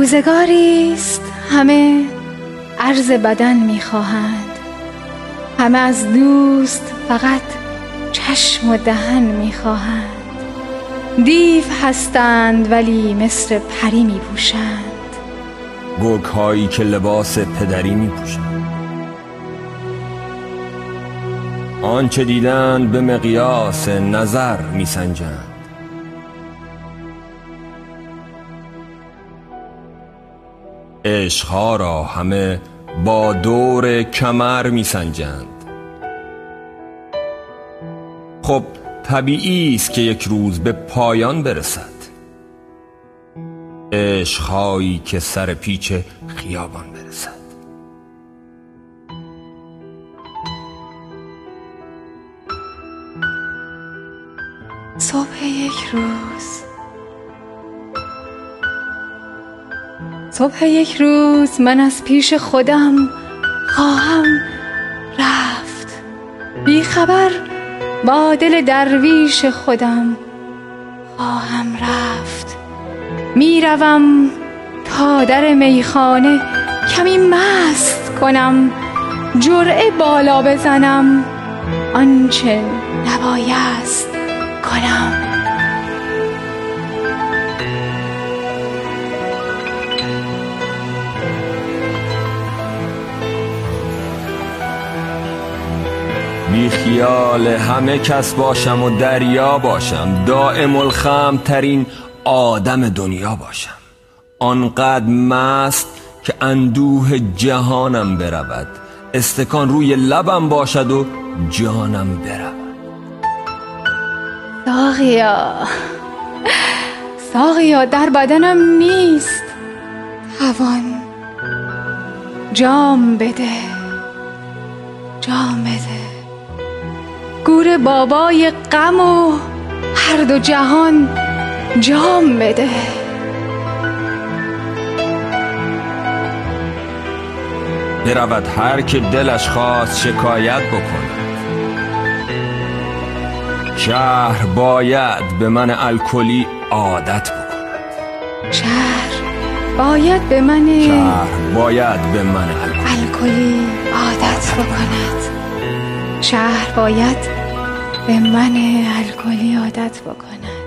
روزگاری است همه عرض بدن می‌خواهند. همه از دوست فقط چشم و دهن می‌خواهند. دیو هستند ولی مثل پری میپوشند. گرگ هایی که لباس پدری میپوشند. آنچه دیدن به مقیاس نظر میسنجند. عشقها را همه با دور کمر میسنجند. خب طبیعی است که یک روز به پایان برسد. عشقهایی که سر پیچ خیابان برسد. صبح یک روز. صبح یک روز من از پیش خودم خواهم رفت. بی خبر با دل درویش خودم خواهم رفت. می‌روم تا در میخانه کمی مست کنم جرعه بالا بزنم آنچه نبایست کنم. بی خیال همه کس باشم و دریا باشم دائم الخم ترین آدم دنیا باشم. آنقدر مست که اندوه جهانم برود استکان روی لبم باشد و جانم برود. ساقیا ساقیا در بدنم نیست. توان جام بده جام بده. گور بابای غم و هر دو جهان جام بده. برود هر که دلش خواست شکایت بکند شهر باید به من الکلی عادت بکند شهر باید به من شهر باید به من الکلی عادت بکند. شهر باید به من الکلی عادت بکنن